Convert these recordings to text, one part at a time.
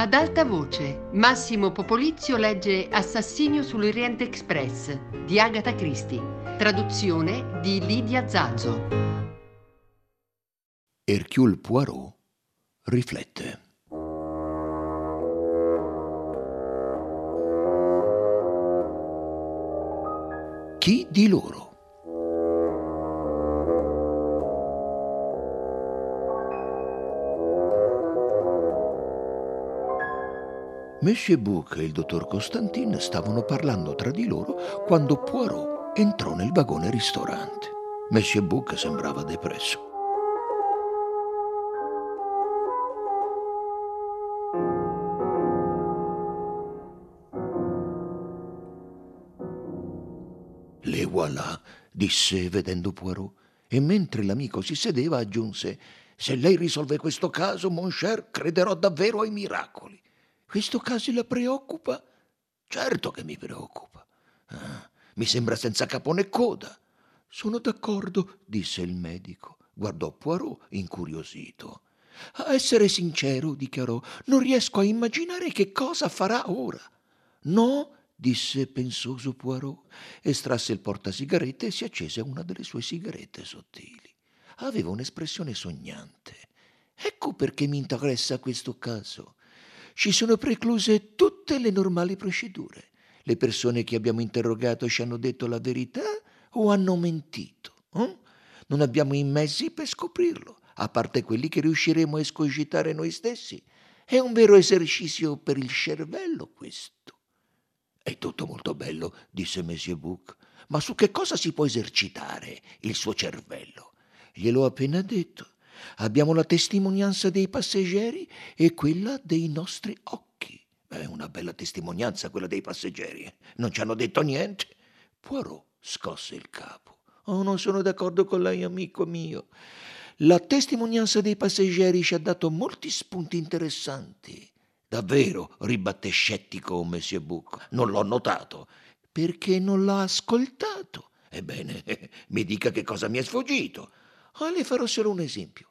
Ad alta voce, Massimo Popolizio legge Assassinio sull'Oriente Express di Agatha Christie, traduzione di Lidia Zazzo. Hercule Poirot riflette. Chi di loro? Monsieur Bouc e il dottor Constantin stavano parlando tra di loro quando Poirot entrò nel vagone ristorante. Monsieur Bouc sembrava depresso. Le voilà, disse vedendo Poirot, e mentre l'amico si sedeva aggiunse Se lei risolve questo caso, mon cher, crederò davvero ai miracoli. Questo caso la preoccupa? Certo che mi preoccupa. Ah, mi sembra senza capo né coda. Sono d'accordo, disse il medico. Guardò Poirot incuriosito. A essere sincero, dichiarò, non riesco a immaginare che cosa farà ora. No, disse pensoso Poirot, estrasse il portasigarette e si accese una delle sue sigarette sottili. Aveva un'espressione sognante. Ecco perché mi interessa questo caso ci sono precluse tutte le normali procedure. Le persone che abbiamo interrogato ci hanno detto la verità o hanno mentito. Eh? Non abbiamo i mezzi per scoprirlo, a parte quelli che riusciremo a escogitare noi stessi. È un vero esercizio per il cervello questo. È tutto molto bello, disse Monsieur Bouc, ma su che cosa si può esercitare il suo cervello? Gliel'ho appena detto. Abbiamo la testimonianza dei passeggeri e quella dei nostri occhi. È una bella testimonianza quella dei passeggeri. Non ci hanno detto niente. Poirot scosse il capo. Oh, non sono d'accordo con lei, amico mio. La testimonianza dei passeggeri ci ha dato molti spunti interessanti. Davvero, ribatté scettico Monsieur Bouc. Non l'ho notato. Perché non l'ha ascoltato? Ebbene, mi dica che cosa mi è sfuggito. Ah, le farò solo un esempio.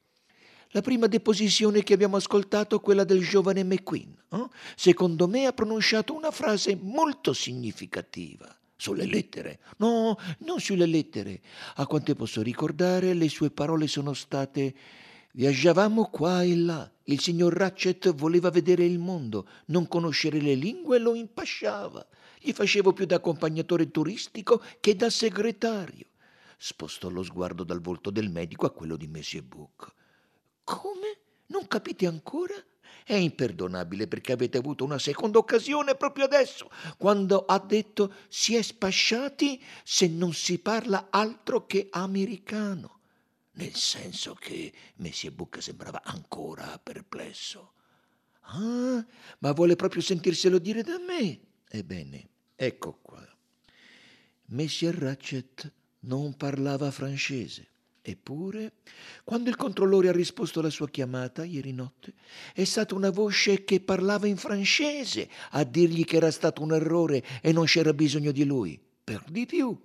La prima deposizione che abbiamo ascoltato, quella del giovane McQueen, eh? secondo me ha pronunciato una frase molto significativa. Sulle lettere? No, non sulle lettere. A quante posso ricordare, le sue parole sono state Viaggiavamo qua e là. Il signor Ratchet voleva vedere il mondo, non conoscere le lingue lo impasciava. Gli facevo più da accompagnatore turistico che da segretario. Spostò lo sguardo dal volto del medico a quello di Monsieur Bouc. Come? Non capite ancora? È imperdonabile perché avete avuto una seconda occasione proprio adesso, quando ha detto si è spasciati se non si parla altro che americano. Nel senso che Messie Bucca sembrava ancora perplesso. Ah, ma vuole proprio sentirselo dire da me? Ebbene, ecco qua. Messie Ratchet non parlava francese. Eppure, quando il controllore ha risposto alla sua chiamata ieri notte, è stata una voce che parlava in francese a dirgli che era stato un errore e non c'era bisogno di lui. Per di più,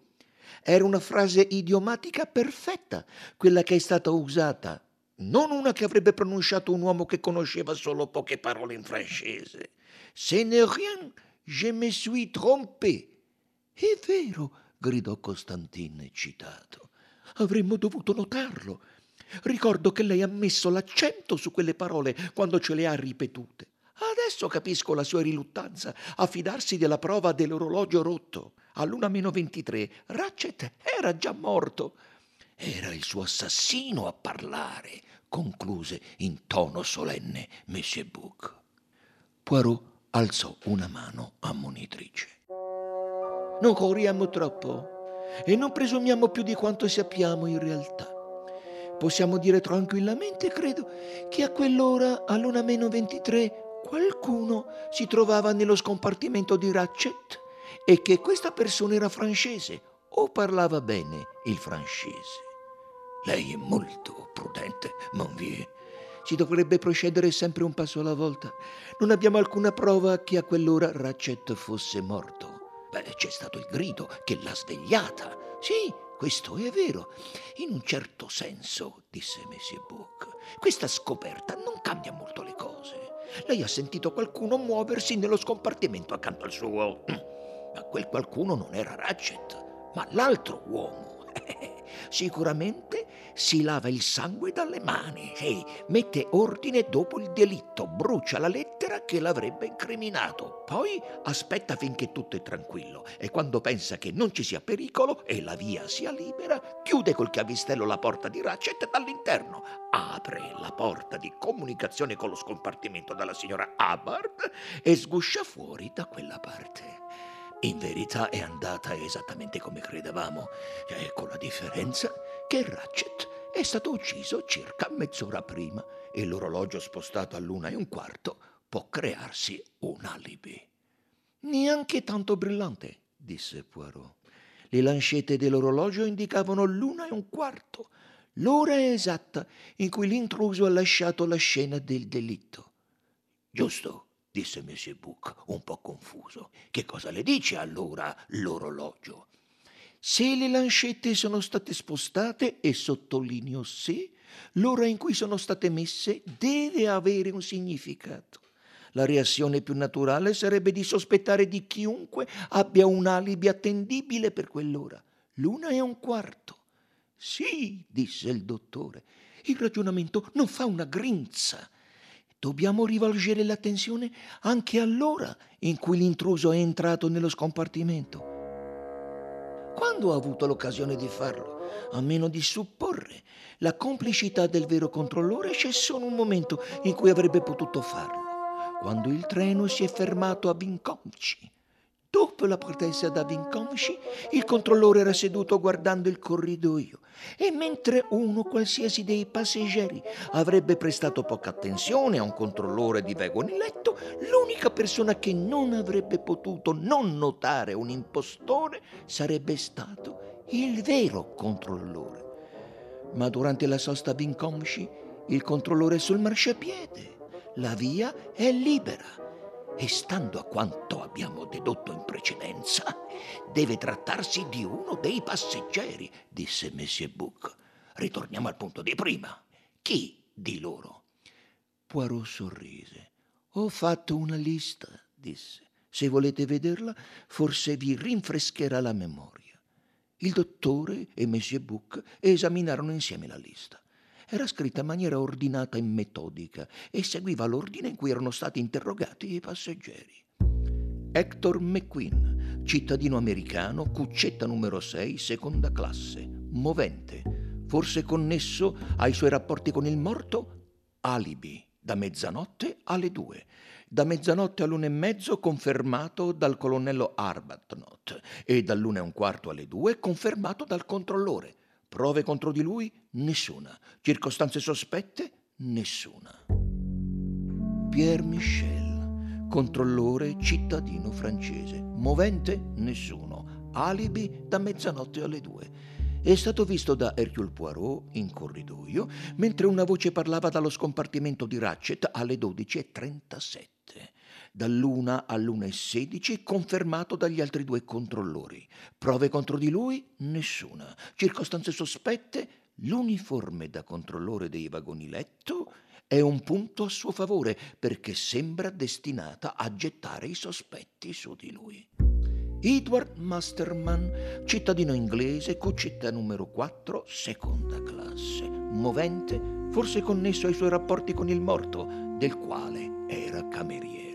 era una frase idiomatica perfetta, quella che è stata usata, non una che avrebbe pronunciato un uomo che conosceva solo poche parole in francese. Ce n'est rien, je me suis trompé. È vero, gridò Costantin eccitato. Avremmo dovuto notarlo. Ricordo che lei ha messo l'accento su quelle parole quando ce le ha ripetute. Adesso capisco la sua riluttanza a fidarsi della prova dell'orologio rotto. All'una meno 23 Ratchet era già morto. Era il suo assassino a parlare, concluse in tono solenne Monsieur Bouc. Poirot alzò una mano ammonitrice. Non corriamo troppo e non presumiamo più di quanto sappiamo in realtà. Possiamo dire tranquillamente, credo, che a quell'ora, all'una meno 23, qualcuno si trovava nello scompartimento di Ratchet e che questa persona era francese o parlava bene il francese. Lei è molto prudente, mon vieux. Si dovrebbe procedere sempre un passo alla volta. Non abbiamo alcuna prova che a quell'ora Ratchet fosse morto. Beh, c'è stato il grido che l'ha svegliata. Sì, questo è vero. In un certo senso, disse Monsieur Bouc, questa scoperta non cambia molto le cose. Lei ha sentito qualcuno muoversi nello scompartimento accanto al suo. Ma quel qualcuno non era Ratchet, ma l'altro uomo. Sicuramente si lava il sangue dalle mani e mette ordine dopo il delitto, brucia la lettera che l'avrebbe incriminato. Poi aspetta finché tutto è tranquillo e quando pensa che non ci sia pericolo e la via sia libera, chiude col chiavistello la porta di Ratchet dall'interno, apre la porta di comunicazione con lo scompartimento della signora Hubbard e sguscia fuori da quella parte. In verità è andata esattamente come credevamo, con la differenza che Ratchet è stato ucciso circa mezz'ora prima e l'orologio spostato all'una e un quarto può crearsi un alibi. Neanche tanto brillante, disse Poirot. Le lancette dell'orologio indicavano l'una e un quarto, l'ora esatta in cui l'intruso ha lasciato la scena del delitto. Giusto, disse Monsieur Buck, un po' confuso. Che cosa le dice allora l'orologio? Se le lancette sono state spostate, e sottolineo se, l'ora in cui sono state messe deve avere un significato. La reazione più naturale sarebbe di sospettare di chiunque abbia un alibi attendibile per quell'ora. L'una e un quarto. Sì, disse il dottore, il ragionamento non fa una grinza. Dobbiamo rivolgere l'attenzione anche all'ora in cui l'intruso è entrato nello scompartimento. Quando ha avuto l'occasione di farlo? A meno di supporre la complicità del vero controllore c'è solo un momento in cui avrebbe potuto farlo, quando il treno si è fermato a Vinconci. Dopo la protesta da Vinconci, il controllore era seduto guardando il corridoio e mentre uno qualsiasi dei passeggeri avrebbe prestato poca attenzione a un controllore di vagoni letto, l'unica persona che non avrebbe potuto non notare un impostore sarebbe stato il vero controllore. Ma durante la sosta a Vinconci, il controllore è sul marciapiede. La via è libera e stando a quanto abbiamo dedotto in precedenza, deve trattarsi di uno dei passeggeri, disse Monsieur Buck. Ritorniamo al punto di prima. Chi di loro? Poirot sorrise. Ho fatto una lista, disse. Se volete vederla, forse vi rinfrescherà la memoria. Il dottore e Monsieur Buck esaminarono insieme la lista era scritta in maniera ordinata e metodica e seguiva l'ordine in cui erano stati interrogati i passeggeri. Hector McQueen, cittadino americano, cuccetta numero 6, seconda classe, movente, forse connesso ai suoi rapporti con il morto? Alibi, da mezzanotte alle due. Da mezzanotte all'una e mezzo confermato dal colonnello Arbuthnot e dall'una e un quarto alle due confermato dal controllore. Prove contro di lui? Nessuna. Circostanze sospette? Nessuna. Pierre Michel, controllore cittadino francese. Movente? Nessuno. Alibi da mezzanotte alle due. È stato visto da Hercule Poirot in corridoio mentre una voce parlava dallo scompartimento di Ratchet alle 12.37 dall'una all'una e sedici, confermato dagli altri due controllori. Prove contro di lui? Nessuna. Circostanze sospette? L'uniforme da controllore dei vagoni letto è un punto a suo favore perché sembra destinata a gettare i sospetti su di lui. Edward Masterman, cittadino inglese, cucetta numero 4, seconda classe, movente, forse connesso ai suoi rapporti con il morto, del quale era cameriere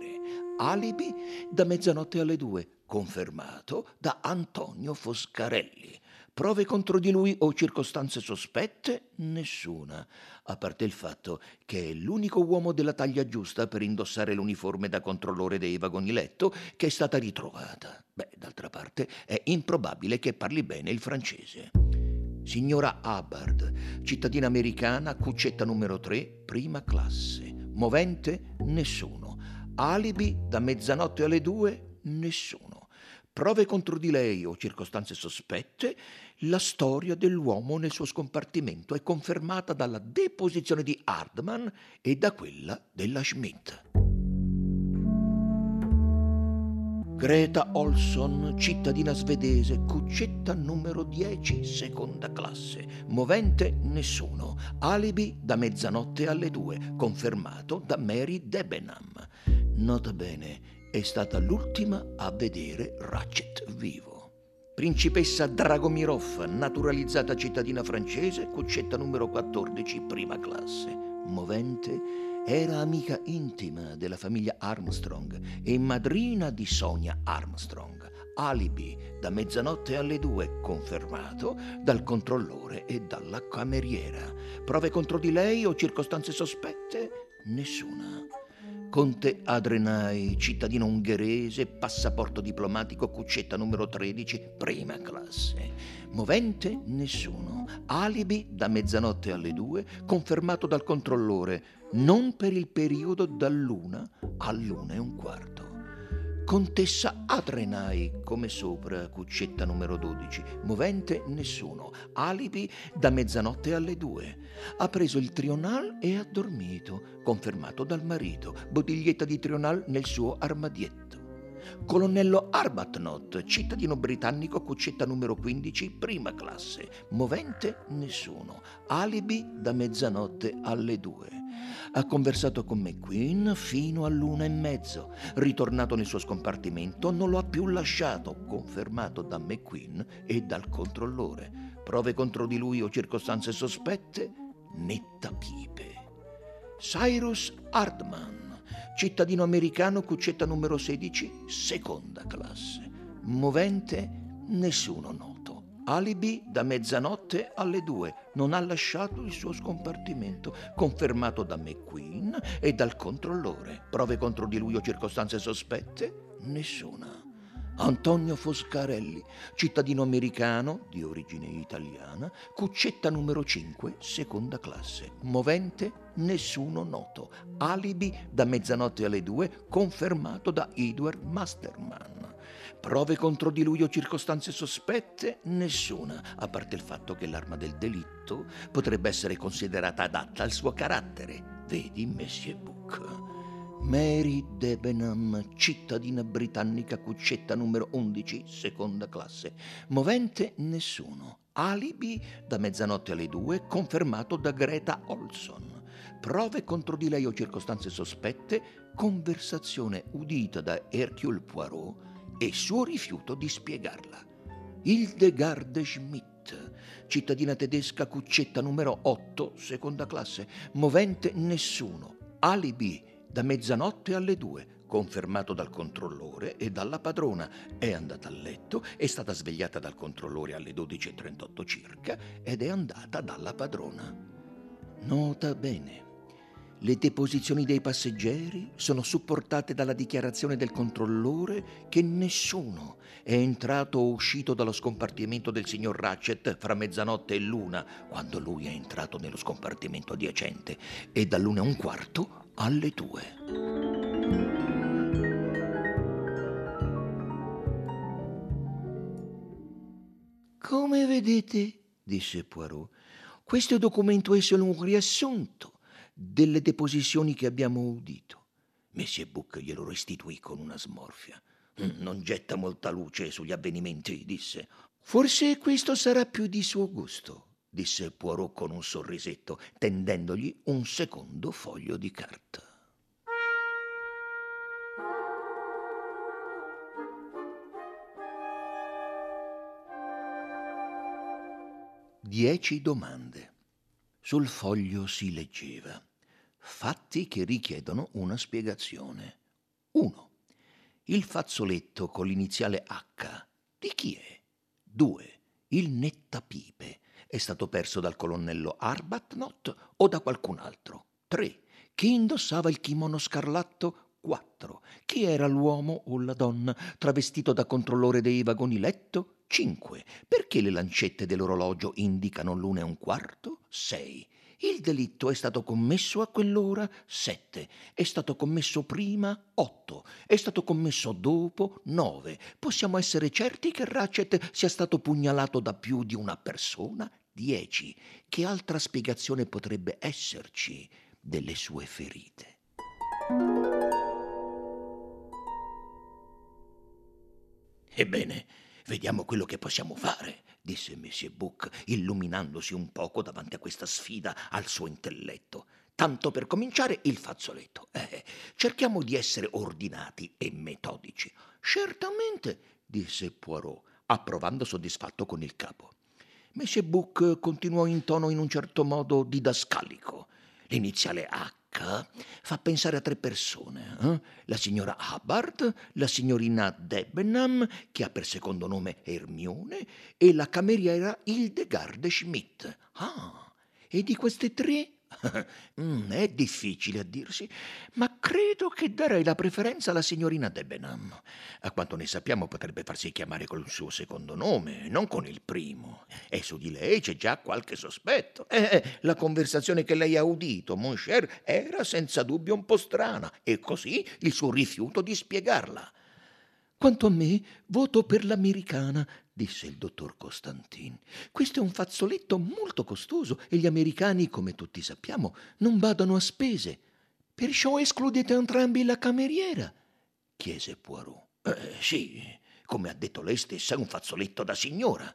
alibi da mezzanotte alle due, confermato da Antonio Foscarelli. Prove contro di lui o circostanze sospette? Nessuna, a parte il fatto che è l'unico uomo della taglia giusta per indossare l'uniforme da controllore dei vagoni letto che è stata ritrovata. Beh, d'altra parte è improbabile che parli bene il francese. Signora Hubbard, cittadina americana, cuccetta numero 3, prima classe. Movente? Nessuno. Alibi da mezzanotte alle due? Nessuno. Prove contro di lei o circostanze sospette? La storia dell'uomo nel suo scompartimento è confermata dalla deposizione di Hardman e da quella della Schmidt. Greta Olson, cittadina svedese, cuccetta numero 10, seconda classe. Movente nessuno. Alibi da mezzanotte alle 2, confermato da Mary Debenham. Nota bene, è stata l'ultima a vedere Ratchet vivo. Principessa Dragomirov, naturalizzata cittadina francese, cuccetta numero 14, prima classe. Movente era amica intima della famiglia Armstrong e madrina di Sonia Armstrong. Alibi da mezzanotte alle due, confermato dal controllore e dalla cameriera. Prove contro di lei o circostanze sospette? Nessuna. Conte Adrenai, cittadino ungherese, passaporto diplomatico, cuccetta numero 13, prima classe. Movente? Nessuno. Alibi da mezzanotte alle due, confermato dal controllore, non per il periodo dall'una all'una e un quarto. Contessa Adrenai, come sopra, cuccetta numero 12. Movente nessuno. Alibi da mezzanotte alle due. Ha preso il trional e ha dormito, confermato dal marito. Bottiglietta di trional nel suo armadietto. Colonnello Arbuthnot, cittadino britannico, cuccetta numero 15, prima classe. Movente nessuno. Alibi da mezzanotte alle due. Ha conversato con McQueen fino all'una e mezzo. Ritornato nel suo scompartimento, non lo ha più lasciato, confermato da McQueen e dal controllore. Prove contro di lui o circostanze sospette? Netta pipe. Cyrus Hardman, cittadino americano, cuccetta numero 16, seconda classe. Movente? Nessuno noto. Alibi da mezzanotte alle due. Non ha lasciato il suo scompartimento, confermato da McQueen e dal controllore. Prove contro di lui o circostanze sospette? Nessuna. Antonio Foscarelli, cittadino americano di origine italiana, cuccetta numero 5, seconda classe. Movente? Nessuno noto. Alibi da mezzanotte alle due, confermato da Edward Masterman. Prove contro di lui o circostanze sospette? Nessuna, a parte il fatto che l'arma del delitto potrebbe essere considerata adatta al suo carattere. Vedi Monsieur Book. Mary Debenham, cittadina britannica, cuccetta numero 11, seconda classe. Movente nessuno. Alibi da mezzanotte alle due, confermato da Greta Olson. Prove contro di lei o circostanze sospette, conversazione udita da Hercule Poirot e suo rifiuto di spiegarla. Hildegard Schmidt, cittadina tedesca cuccetta numero 8, seconda classe, movente nessuno, alibi da mezzanotte alle due, confermato dal controllore e dalla padrona. È andata a letto, è stata svegliata dal controllore alle 12.38 circa ed è andata dalla padrona. Nota bene. Le deposizioni dei passeggeri sono supportate dalla dichiarazione del controllore che nessuno è entrato o uscito dallo scompartimento del signor Ratchet fra mezzanotte e l'una, quando lui è entrato nello scompartimento adiacente, e dall'una e un quarto alle due. Come vedete, disse Poirot, questo documento è solo un riassunto delle deposizioni che abbiamo udito. Messie Buck glielo restituì con una smorfia. Mm, non getta molta luce sugli avvenimenti, disse. Forse questo sarà più di suo gusto, disse Poirot con un sorrisetto, tendendogli un secondo foglio di carta. Dieci domande. Sul foglio si leggeva fatti che richiedono una spiegazione. 1. Il fazzoletto con l'iniziale H di chi è? 2. Il nettapipe è stato perso dal colonnello Arbuthnot o da qualcun altro? 3. Chi indossava il kimono scarlatto? 4. Chi era l'uomo o la donna travestito da controllore dei vagoni letto? 5. Perché le lancette dell'orologio indicano l'una e un quarto? 6. Il delitto è stato commesso a quell'ora 7, è stato commesso prima 8, è stato commesso dopo 9. Possiamo essere certi che Ratchet sia stato pugnalato da più di una persona 10. Che altra spiegazione potrebbe esserci delle sue ferite? Ebbene, vediamo quello che possiamo fare, disse Monsieur Book, illuminandosi un poco davanti a questa sfida al suo intelletto. Tanto per cominciare il fazzoletto. Eh, cerchiamo di essere ordinati e metodici. Certamente, disse Poirot, approvando soddisfatto con il capo. Monsieur Book continuò in tono in un certo modo didascalico. L'iniziale H fa pensare a tre persone. Eh? La signora Hubbard, la signorina Debenham, che ha per secondo nome Hermione, e la cameriera Hildegard Schmidt. Ah, e di queste tre è difficile a dirsi, ma credo che darei la preferenza alla signorina Debenham. A quanto ne sappiamo potrebbe farsi chiamare col suo secondo nome, non con il primo. E su di lei c'è già qualche sospetto. Eh, eh la conversazione che lei ha udito, mon cher, era senza dubbio un po' strana, e così il suo rifiuto di spiegarla. Quanto a me, voto per l'americana, disse il dottor Costantin. Questo è un fazzoletto molto costoso e gli americani, come tutti sappiamo, non badano a spese. Perciò escludete entrambi la cameriera? chiese Poirot. Eh, sì, come ha detto lei stessa, è un fazzoletto da signora.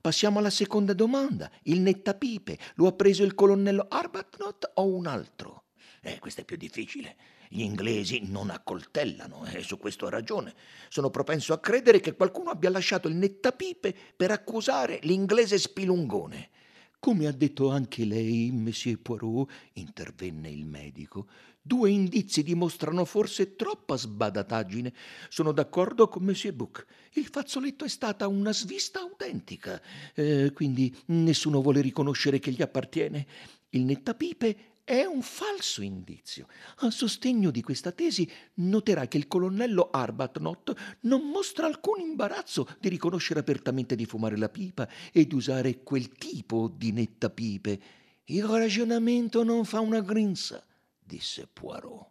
Passiamo alla seconda domanda. Il nettapipe lo ha preso il colonnello Arbuthnot o un altro? Eh, questo è più difficile. Gli inglesi non accoltellano e su questo ha ragione. Sono propenso a credere che qualcuno abbia lasciato il nettapipe per accusare l'inglese spilungone. Come ha detto anche lei, Monsieur Poirot, intervenne il medico, due indizi dimostrano forse troppa sbadataggine. Sono d'accordo con Monsieur Book. Il fazzoletto è stata una svista autentica, eh, quindi nessuno vuole riconoscere che gli appartiene. Il nettapipe è un falso indizio. A sostegno di questa tesi noterà che il colonnello Arbuthnot non mostra alcun imbarazzo di riconoscere apertamente di fumare la pipa e di usare quel tipo di nettapipe. Il ragionamento non fa una grinza, disse Poirot.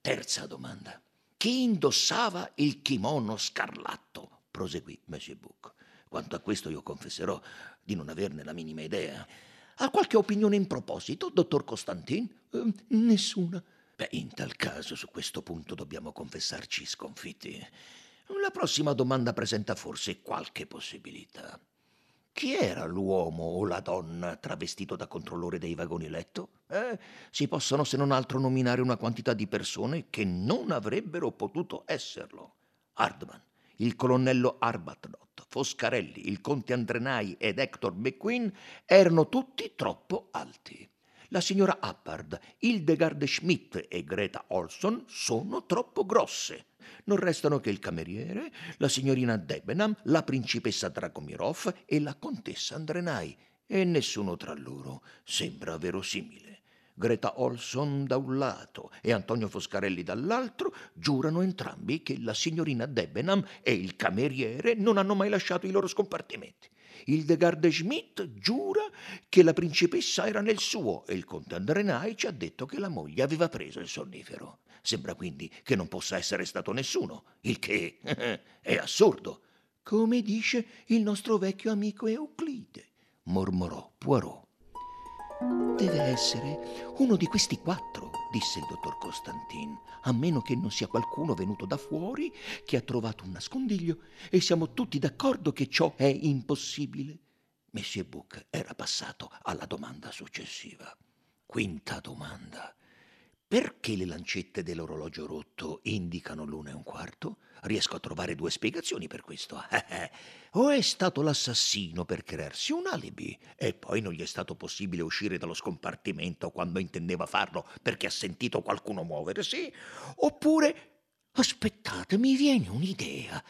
Terza domanda. Chi indossava il kimono scarlatto? proseguì Monsieur Book. Quanto a questo io confesserò di non averne la minima idea. Ha qualche opinione in proposito, dottor Costantin? Eh, nessuna. Beh, in tal caso su questo punto dobbiamo confessarci sconfitti. La prossima domanda presenta forse qualche possibilità. Chi era l'uomo o la donna travestito da controllore dei vagoni letto? Eh, si possono se non altro nominare una quantità di persone che non avrebbero potuto esserlo. Hardman, il colonnello Arbuthnot, Foscarelli, il conte Andrenai ed Hector McQueen erano tutti troppo alti. La signora Hubbard, Hildegard Schmidt e Greta Olson sono troppo grosse. Non restano che il cameriere, la signorina Debenham, la principessa Dragomirov e la contessa Andrenai, e nessuno tra loro sembra verosimile. Greta Olson da un lato e Antonio Foscarelli dall'altro giurano entrambi che la signorina Debenham e il cameriere non hanno mai lasciato i loro scompartimenti. Hildegard Schmidt giura che la principessa era nel suo e il conte Andrenai ci ha detto che la moglie aveva preso il sonnifero. Sembra quindi che non possa essere stato nessuno, il che è assurdo. Come dice il nostro vecchio amico Euclide, mormorò Poirot. Deve essere uno di questi quattro, disse il dottor Costantin, a meno che non sia qualcuno venuto da fuori che ha trovato un nascondiglio e siamo tutti d'accordo che ciò è impossibile. Monsieur Book era passato alla domanda successiva. Quinta domanda. Perché le lancette dell'orologio rotto indicano l'una e un quarto? Riesco a trovare due spiegazioni per questo. o è stato l'assassino per crearsi un alibi e poi non gli è stato possibile uscire dallo scompartimento quando intendeva farlo perché ha sentito qualcuno muoversi? Oppure aspettate, mi viene un'idea.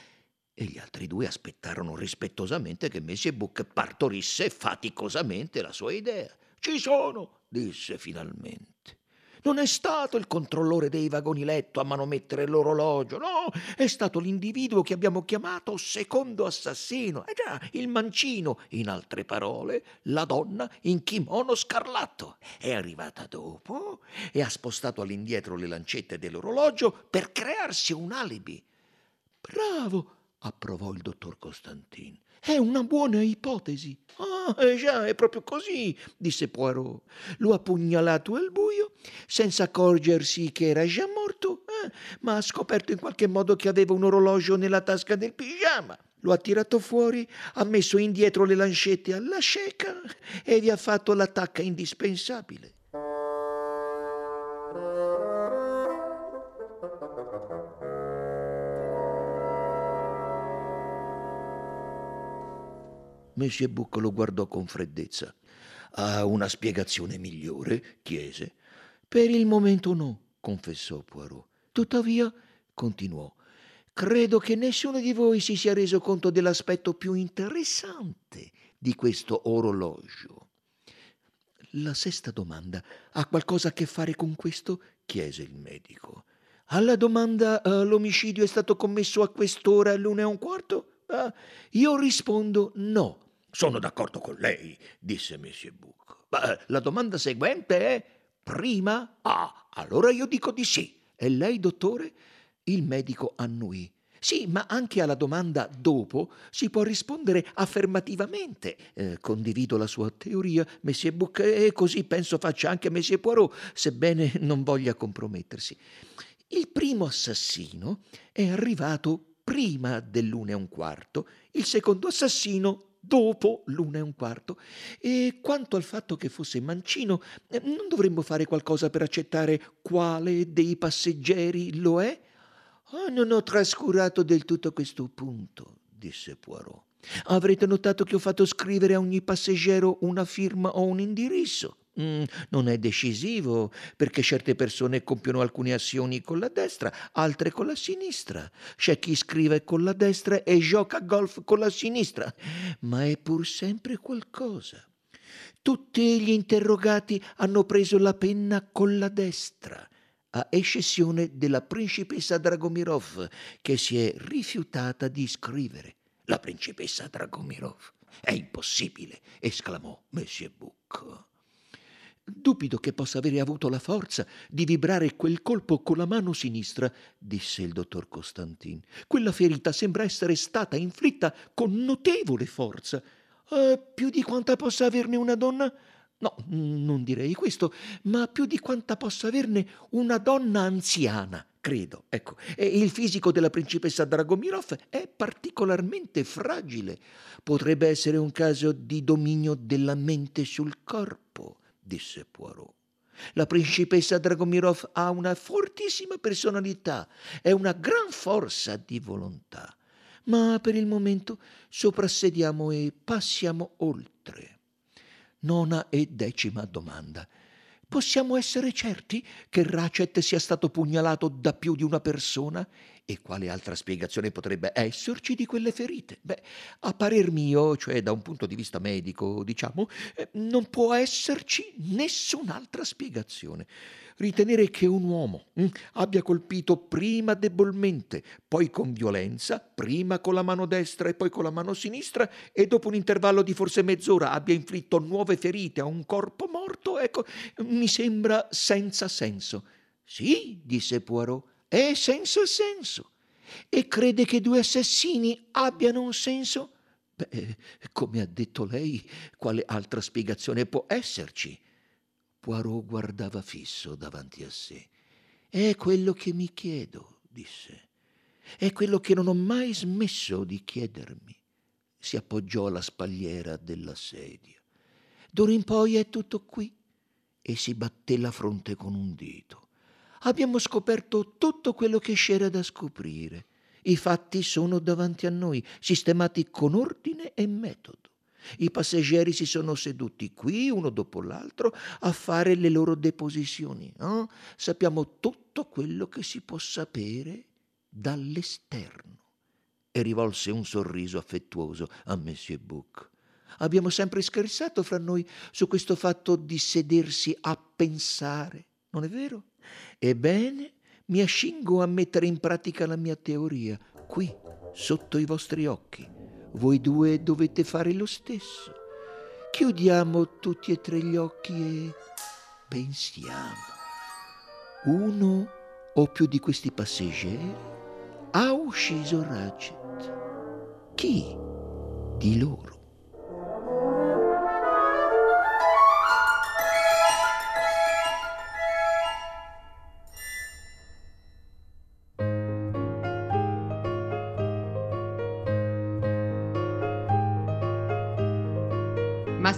E gli altri due aspettarono rispettosamente che Monsieur Book partorisse faticosamente la sua idea. Ci sono, disse finalmente. Non è stato il controllore dei vagoni letto a manomettere l'orologio, no, è stato l'individuo che abbiamo chiamato secondo assassino. Eh già, il mancino, in altre parole, la donna in kimono scarlatto. È arrivata dopo e ha spostato all'indietro le lancette dell'orologio per crearsi un alibi. Bravo, approvò il dottor Costantin. È una buona ipotesi. Ah, eh già, è proprio così, disse Poirot. Lo ha pugnalato al buio, senza accorgersi che era già morto. eh, ma ha scoperto in qualche modo che aveva un orologio nella tasca del pigiama. Lo ha tirato fuori, ha messo indietro le lancette alla cieca e vi ha fatto la tacca indispensabile. Monsieur Bucco lo guardò con freddezza. Ha una spiegazione migliore? chiese. Per il momento no, confessò Poirot. Tuttavia, continuò, credo che nessuno di voi si sia reso conto dell'aspetto più interessante di questo orologio. La sesta domanda ha qualcosa a che fare con questo? chiese il medico. Alla domanda uh, l'omicidio è stato commesso a quest'ora all'una e un quarto? Uh, io rispondo no. Sono d'accordo con lei, disse Monsieur Buc. Ma la domanda seguente è prima? Ah, allora io dico di sì. E lei, dottore? Il medico annuì. Sì, ma anche alla domanda dopo si può rispondere affermativamente. Eh, condivido la sua teoria, Monsieur Buc, e così penso faccia anche Monsieur Poirot, sebbene non voglia compromettersi. Il primo assassino è arrivato prima dell'una e un quarto, il secondo assassino dopo l'una e un quarto. E quanto al fatto che fosse mancino, eh, non dovremmo fare qualcosa per accettare quale dei passeggeri lo è? Oh, non ho trascurato del tutto questo punto, disse Poirot. Avrete notato che ho fatto scrivere a ogni passeggero una firma o un indirizzo. Mm, non è decisivo perché certe persone compiono alcune azioni con la destra, altre con la sinistra. C'è chi scrive con la destra e gioca a golf con la sinistra, ma è pur sempre qualcosa. Tutti gli interrogati hanno preso la penna con la destra, a eccezione della principessa Dragomirov, che si è rifiutata di scrivere. La principessa Dragomirov. È impossibile, esclamò Monsieur Bucco. Dubito che possa avere avuto la forza di vibrare quel colpo con la mano sinistra, disse il dottor Costantin. Quella ferita sembra essere stata inflitta con notevole forza. Eh, più di quanta possa averne una donna? No, non direi questo, ma più di quanta possa averne una donna anziana, credo. Ecco, e il fisico della principessa Dragomirov è particolarmente fragile. Potrebbe essere un caso di dominio della mente sul corpo disse Poirot. La principessa Dragomirov ha una fortissima personalità e una gran forza di volontà. Ma per il momento soprassediamo e passiamo oltre. Nona e decima domanda. Possiamo essere certi che Ratchet sia stato pugnalato da più di una persona e quale altra spiegazione potrebbe esserci di quelle ferite? Beh, a parer mio, cioè da un punto di vista medico, diciamo, eh, non può esserci nessun'altra spiegazione. Ritenere che un uomo hm, abbia colpito prima debolmente, poi con violenza, prima con la mano destra e poi con la mano sinistra, e dopo un intervallo di forse mezz'ora abbia inflitto nuove ferite a un corpo morto, ecco, mi sembra senza senso. Sì, disse Poirot, è senza senso. E crede che due assassini abbiano un senso? Beh, come ha detto lei, quale altra spiegazione può esserci? Poirot guardava fisso davanti a sé. È quello che mi chiedo, disse. È quello che non ho mai smesso di chiedermi. Si appoggiò alla spalliera della sedia. D'ora in poi è tutto qui. E si batté la fronte con un dito abbiamo scoperto tutto quello che c'era da scoprire. I fatti sono davanti a noi, sistemati con ordine e metodo. I passeggeri si sono seduti qui, uno dopo l'altro, a fare le loro deposizioni. Eh? Sappiamo tutto quello che si può sapere dall'esterno. E rivolse un sorriso affettuoso a Monsieur Bouc. Abbiamo sempre scherzato fra noi su questo fatto di sedersi a pensare, non è vero? Ebbene, mi ascingo a mettere in pratica la mia teoria, qui, sotto i vostri occhi. Voi due dovete fare lo stesso. Chiudiamo tutti e tre gli occhi e pensiamo. Uno o più di questi passeggeri ha ucciso Ratchet. Chi di loro?